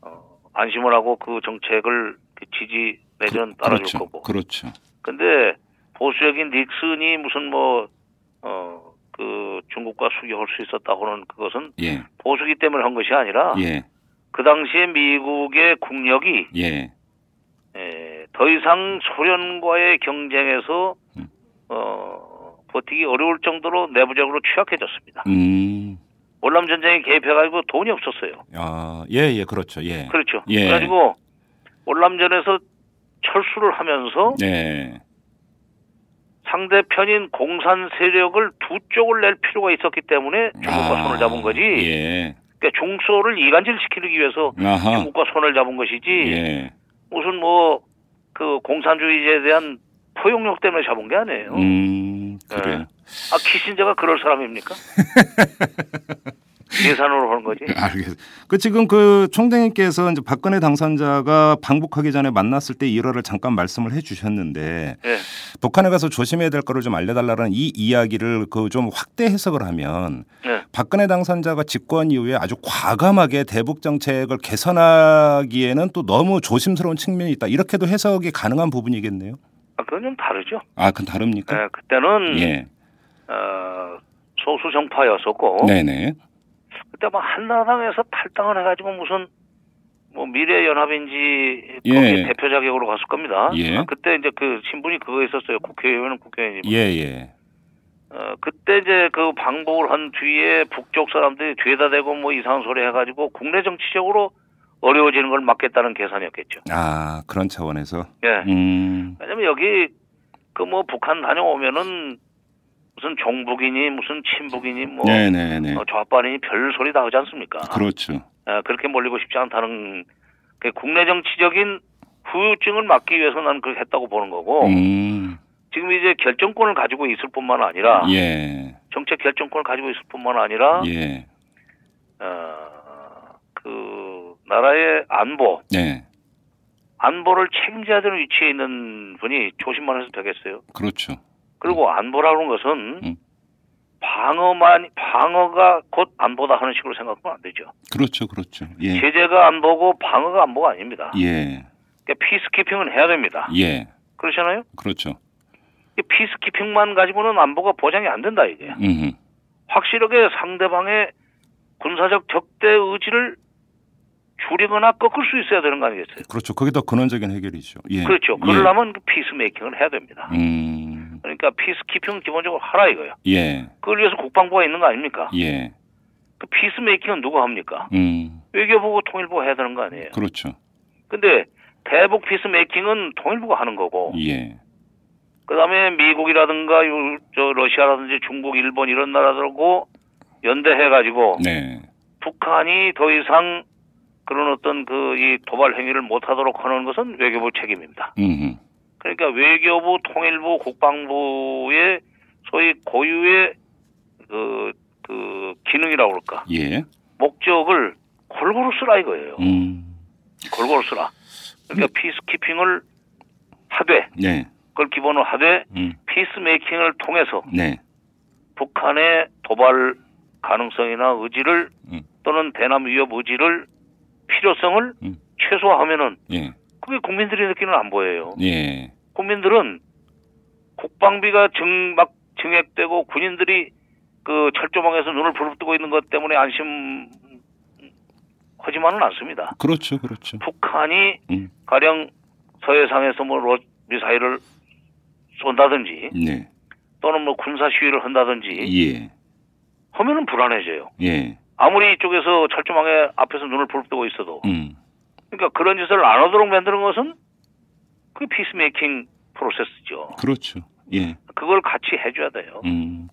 어, 안심을 하고 그 정책을 그 지지 내지는 따라줄 그렇죠. 거고. 그렇죠. 근데 보수적인 닉슨이 무슨 뭐, 어, 그 중국과 수교할 수 있었다고는 그것은 예. 보수기 때문에 한 것이 아니라 예. 그 당시에 미국의 국력이 예. 에, 더 이상 소련과의 경쟁에서 음. 어, 버티기 어려울 정도로 내부적으로 취약해졌습니다. 음. 월남 전쟁에 개입해가지고 돈이 없었어요. 아, 예, 예, 그렇죠. 예. 그렇죠. 예. 그래가지고 월남전에서 철수를 하면서 예. 상대편인 공산 세력을 두 쪽을 낼 필요가 있었기 때문에 중국과 아, 손을 잡은 거지. 예. 그러니까 중소를 이간질시키기 위해서 아하. 중국과 손을 잡은 것이지. 예. 무슨 뭐 그 공산주의에 대한 포용력 때문에 잡은 게 아니에요. 음, 그래요. 아 키신저가 그럴 사람입니까? 계산으로 하는 거지. 알겠습니다. 그 지금 그 총장님께서 이제 박근혜 당선자가 방북하기 전에 만났을 때 일화를 잠깐 말씀을 해 주셨는데 예. 북한에 가서 조심해야 될 거를 좀 알려달라는 이 이야기를 그 좀 확대 해석을 하면 예. 박근혜 당선자가 집권 이후에 아주 과감하게 대북 정책을 개선하기에는 또 너무 조심스러운 측면이 있다. 이렇게도 해석이 가능한 부분이겠네요. 아 그건 좀 다르죠. 아, 그건 다릅니까? 예, 그때는 예. 어, 소수 정파였었고 네네. 그때 막 한나라당에서 탈당을 해가지고 무슨 뭐 미래연합인지 예. 거기 대표 자격으로 갔을 겁니다. 예. 아, 그때 이제 그 신분이 그거 있었어요. 국회의원은 국회의원이고. 예, 예. 어, 그때 이제 그 방북을 한 뒤에 북쪽 사람들이 뒤에다 대고 뭐 이상한 소리 해가지고 국내 정치적으로 어려워지는 걸 막겠다는 계산이었겠죠. 아, 그런 차원에서. 예. 음. 왜냐면 여기 그 뭐 북한 다녀오면은 무슨 종북이니 무슨 친북이니 뭐 네네네. 어, 좌빨이니 별 소리 다 하지 않습니까? 그렇죠. 어, 그렇게 몰리고 싶지 않다는 그 국내 정치적인 후유증을 막기 위해서 나는 그렇게 했다고 보는 거고 음. 지금 이제 결정권을 가지고 있을 뿐만 아니라 예. 정책 결정권을 가지고 있을 뿐만 아니라 예. 어, 그 나라의 안보 네. 안보를 책임져야 되는 위치에 있는 분이 조심만 해서 되겠어요. 그렇죠. 그리고 안보라는 것은 음. 방어만 방어가 곧 안보다 하는 식으로 생각하면 안 되죠. 그렇죠. 그렇죠. 예. 제재가 안보고 방어가 안보가 아닙니다. 예. 그러니까 피스키핑은 해야 됩니다. 예. 그렇잖아요. 그렇죠. 이 피스키핑만 가지고는 안보가 보장이 안 된다 이게. 음. 확실하게 상대방의 군사적 적대 의지를 줄이거나 꺾을 수 있어야 되는 거 아니겠어요? 그렇죠. 그게 더 근원적인 해결이죠. 예. 그렇죠. 예. 그러려면 그 피스메이킹을 해야 됩니다. 음. 그러니까 피스키핑은 기본적으로 하라 이거예요. 예. 그걸 위해서 국방부가 있는 거 아닙니까? 예. 그 피스메이킹은 누가 합니까? 음. 외교부고 통일부가 해야 되는 거 아니에요? 그렇죠. 근데 대북 피스메이킹은 통일부가 하는 거고 예. 그다음에 미국이라든가 유- 저 러시아라든지 중국, 일본 이런 나라들하고 연대해 가지고 네. 북한이 더 이상 그런 어떤 그 이 도발 행위를 못 하도록 하는 것은 외교부 책임입니다. 음. 그러니까 외교부, 통일부, 국방부의 소위 고유의 그, 그 기능이라고 그럴까. 예. 목적을 골고루 쓰라 이거예요. 음. 골고루 쓰라. 그러니까 피스키핑을 하되, 네. 그걸 기본으로 하되, 음. 피스메이킹을 통해서 네. 북한의 도발 가능성이나 의지를 음. 또는 대남 위협 의지를 필요성을 음. 최소화하면은 예. 그게 국민들이 느끼는 안보예요. 예. 국민들은 국방비가 증, 막 증액되고 군인들이 그 철조망에서 눈을 부릅뜨고 있는 것 때문에 안심 하지만은 않습니다. 그렇죠. 그렇죠. 북한이 음. 가령 서해상에서 뭐 로- 미사일을 쏜다든지 네. 또는 뭐 군사 시위를 한다든지 예. 하면은 불안해져요. 예. 아무리 이쪽에서 철조망에 앞에서 눈을 부릅뜨고 있어도 음. 그러니까 그런 짓을 안 하도록 만드는 것은 그 피스메이킹 프로세스죠. 그렇죠. 예. 그걸 같이 해줘야 돼요. 음.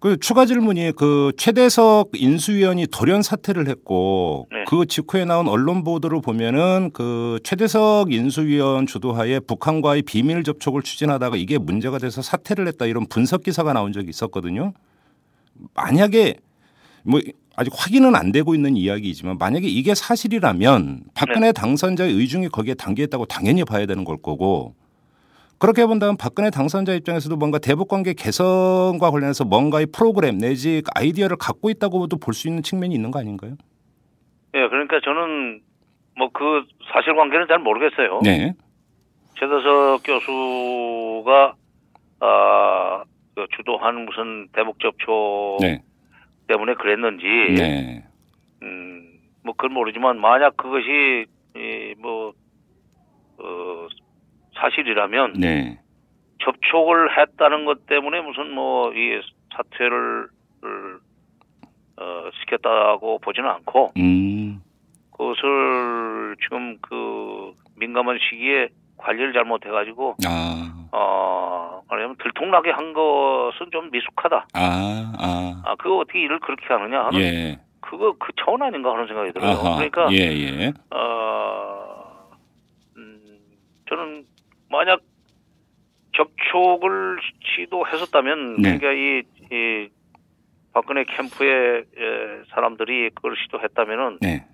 그 추가 질문이 그 최대석 인수위원이 돌연 사퇴를 했고 네. 그 직후에 나온 언론 보도를 보면은 그 최대석 인수위원 주도하에 북한과의 비밀 접촉을 추진하다가 이게 문제가 돼서 사퇴를 했다 이런 분석 기사가 나온 적이 있었거든요. 만약에 뭐 아직 확인은 안 되고 있는 이야기이지만 만약에 이게 사실이라면 박근혜 당선자의 의중이 거기에 담겨 있다고 당연히 봐야 되는 걸 거고 그렇게 본다면 박근혜 당선자 입장에서도 뭔가 대북 관계 개선과 관련해서 뭔가의 프로그램 내지 그 아이디어를 갖고 있다고도 볼 수 있는 측면이 있는 거 아닌가요? 예, 그러니까 저는 뭐 그 사실관계는 잘 모르겠어요. 네. 최대석 교수가 아, 그 주도한 무슨 대북 접촉 네. 때문에 그랬는지, 네. 음, 뭐 그건 모르지만 만약 그것이 이, 뭐 어, 사실이라면 네. 접촉을 했다는 것 때문에 무슨 뭐 이 사퇴를 어, 시켰다고 보지는 않고 음. 그것을 지금 그 민감한 시기에 관리를 잘못해가지고 아. 어 말하자면 들통나게 한 것은 좀 미숙하다. 아. 아. 아 그거 어떻게 일을 그렇게 하느냐 하는 예. 그거 그 차원 아닌가 하는 생각이 들어요. 아하. 그러니까 예, 예. 어, 음, 저는 만약 접촉을 시도했었다면 네. 그러니까 이, 이 박근혜 캠프의 에, 사람들이 그걸 시도했다면은 네.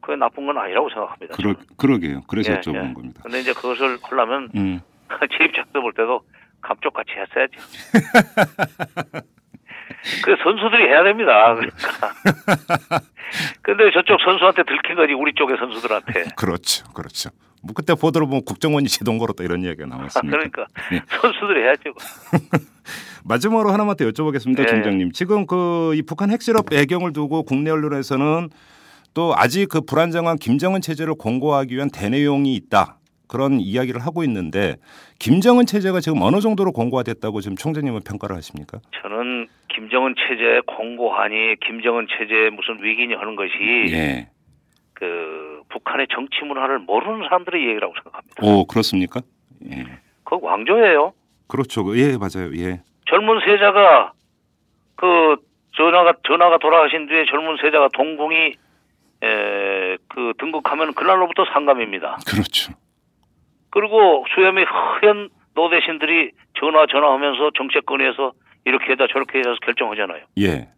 그게 나쁜 건 아니라고 생각합니다. 그러 저는. 그러게요. 그래서 예, 여쭤본 예. 겁니다. 근데 이제 그것을 하려면 음. 제 입장에서 볼 때도 감쪽같이 했어야죠. 그 선수들이 해야 됩니다. 그러니까. 근데 저쪽 선수한테 들킨 거지 우리 쪽의 선수들한테. 그렇죠. 그렇죠. 뭐 그때 보도를 보면 국정원이 제동 걸었다 이런 이야기가 나왔습니다. 그러니까 네. 선수들이 해야죠. 마지막으로 하나만 더 여쭤보겠습니다, 네. 팀장님. 지금 그 이 북한 핵실험 배경을 두고 국내 언론에서는 또 아직 그 불안정한 김정은 체제를 공고하기 위한 대내용이 있다. 그런 이야기를 하고 있는데 김정은 체제가 지금 어느 정도로 공고화됐다고 지금 총재님은 평가를 하십니까? 저는 김정은 체제 공고하니 김정은 체제 무슨 위기니 하는 것이 예. 그 북한의 정치 문화를 모르는 사람들의 얘기라고 생각합니다. 오 그렇습니까? 예. 그 왕조예요. 그렇죠. 예 맞아요. 예. 젊은 세자가 그 전화가 전화가 돌아가신 뒤에 젊은 세자가 동궁이 에, 그 등극하면 그날로부터 상감입니다. 그렇죠. 그리고 수염이 하얀 노대신들이 전화 전화하면서 정책권에서 이렇게 해다 저렇게 해서 결정하잖아요. 예.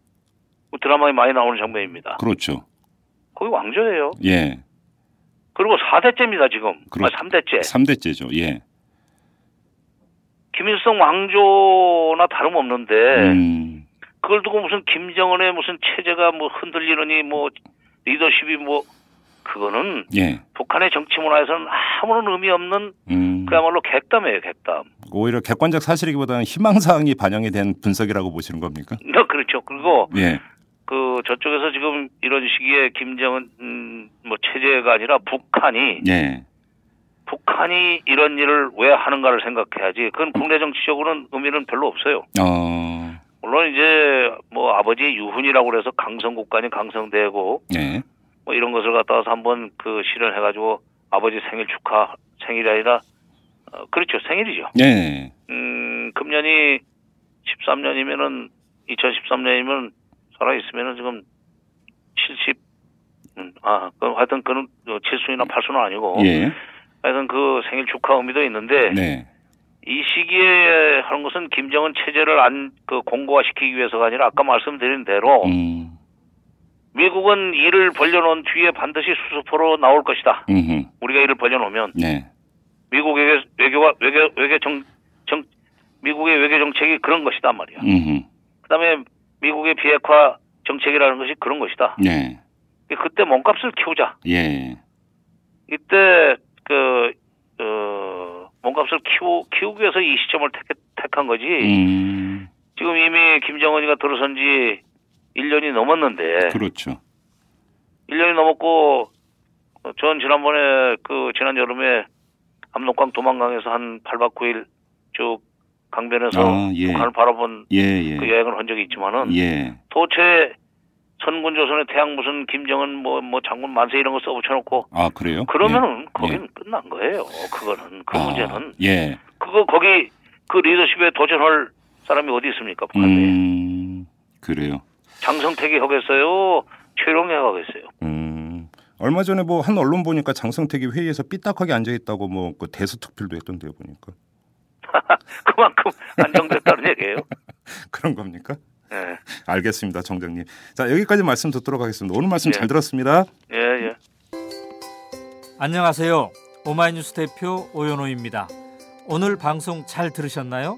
그 드라마에 많이 나오는 장면입니다. 그렇죠. 거기 왕조예요. 예. 그리고 4대째입니다, 지금. 그렇죠. 아, 3대째. 삼대째죠 예. 김일성 왕조나 다름없는데 음. 그걸 두고 무슨 김정은의 무슨 체제가 뭐 흔들리느니 뭐 리더십이 뭐 그거는 예. 북한의 정치 문화에서는 아무런 의미 없는 음. 그야말로 객담이에요, 객담. 오히려 객관적 사실이기보다는 희망사항이 반영이 된 분석이라고 보시는 겁니까? 네, 그렇죠. 그리고 예. 그 저쪽에서 지금 이런 시기에 김정은 음, 뭐 체제가 아니라 북한이 예. 북한이 이런 일을 왜 하는가를 생각해야지. 그건 국내 정치적으로는 의미는 별로 없어요. 어. 물론 이제 뭐 아버지의 유훈이라고 그래서 강성국간이 강성되고 예. 뭐 이런 것을 갖다 와서 한번 그 실현해 가지고 아버지 생일 축하 생일이 아니라 어, 그렇죠 생일이죠. 예. 음 금년이 13년이면은 2013년이면 살아 있으면은 지금 70. 음, 아, 그 하여튼 그는 칠순이나 팔순은 아니고 예. 하여튼 그 생일 축하 의미도 있는데 네. 이 시기에 하는 것은 김정은 체제를 안 그 공고화시키기 위해서가 아니라 아까 말씀드린 대로 음. 미국은 이를 벌려놓은 뒤에 반드시 수습으로 나올 것이다. 음. 우리가 이를 벌려놓으면 네. 미국의 외교가 외교 외교 정, 정 미국의 외교 정책이 그런 것이다 말이야. 음. 그다음에 미국의 비핵화 정책이라는 것이 그런 것이다. 네. 그때 몸값을 키우자. 예. 이때 그 어, 몸값을 키우 키우기 위해서 이 시점을 택, 택한 거지. 음. 지금 이미 김정은이가 들어선 지 1년이 넘었는데 그렇죠. 1년이 넘었고 어, 전 지난번에 그 지난 여름에 압록강 도망강에서 한 8박 9일 쭉 강변에서 아, 예. 북한을 바라본 예, 예. 그 여행을 한 적이 있지만은 예. 도체 선군 조선의 태양 무슨 김정은 뭐뭐 장군 만세 이런 거 써붙여놓고 아 그래요? 그러면은 예. 거긴 끝난 거예요. 그거는 그 아, 문제는 예. 그거 거기 그 리더십에 도전할 사람이 어디 있습니까? 북한 내에 음 그래요. 장성택이 하겠어요. 최룡이 하겠어요. 음 얼마 전에 뭐 한 언론 보니까 장성택이 회의에서 삐딱하게 앉아 있다고 뭐 그 대서특필도 했던데요 보니까 그만큼 안정됐다는 얘기예요. 그런 겁니까? 예, 알겠습니다, 정장님. 자 여기까지 말씀 듣도록 하겠습니다. 오늘 말씀 예. 잘 들었습니다. 예, 예. 안녕하세요. 오마이뉴스 대표 오연호입니다. 오늘 방송 잘 들으셨나요?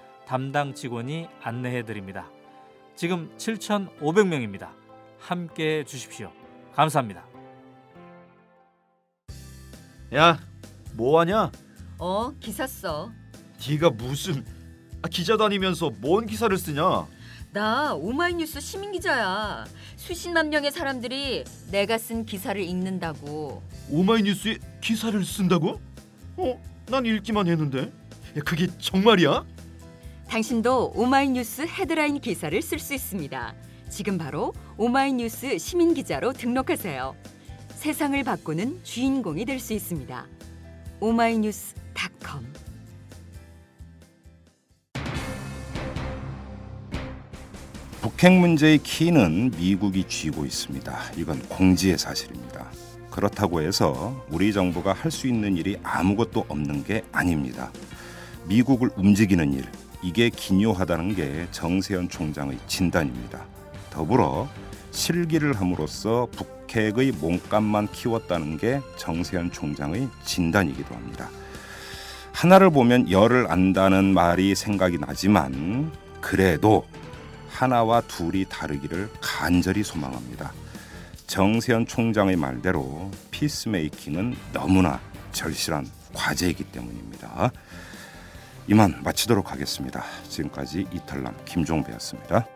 담당 직원이 안내해 드립니다. 지금 7,500명입니다. 함께 해 주십시오. 감사합니다. 야, 뭐 하냐? 어, 기사 써. 네가 무슨 아, 기자도 아니면서 뭔 기사를 쓰냐? 나 오마이뉴스 시민 기자야. 수십만 명의 사람들이 내가 쓴 기사를 읽는다고. 오마이뉴스에 기사를 쓴다고? 어, 난 읽기만 했는데. 야, 그게 정말이야? 당신도 오마이뉴스 헤드라인 기사를 쓸 수 있습니다. 지금 바로 오마이뉴스 시민 기자로 등록하세요. 세상을 바꾸는 주인공이 될 수 있습니다. 오마이뉴스닷컴 북핵 문제의 키는 미국이 쥐고 있습니다. 이건 공지의 사실입니다. 그렇다고 해서 우리 정부가 할 수 있는 일이 아무것도 없는 게 아닙니다. 미국을 움직이는 일, 이게 기묘하다는 게 정세현 총장의 진단입니다. 더불어 실기를 함으로써 북핵의 몸값만 키웠다는 게 정세현 총장의 진단이기도 합니다. 하나를 보면 열을 안다는 말이 생각이 나지만 그래도 하나와 둘이 다르기를 간절히 소망합니다. 정세현 총장의 말대로 피스메이킹은 너무나 절실한 과제이기 때문입니다. 이만 마치도록 하겠습니다. 지금까지 이탈남 김종배였습니다.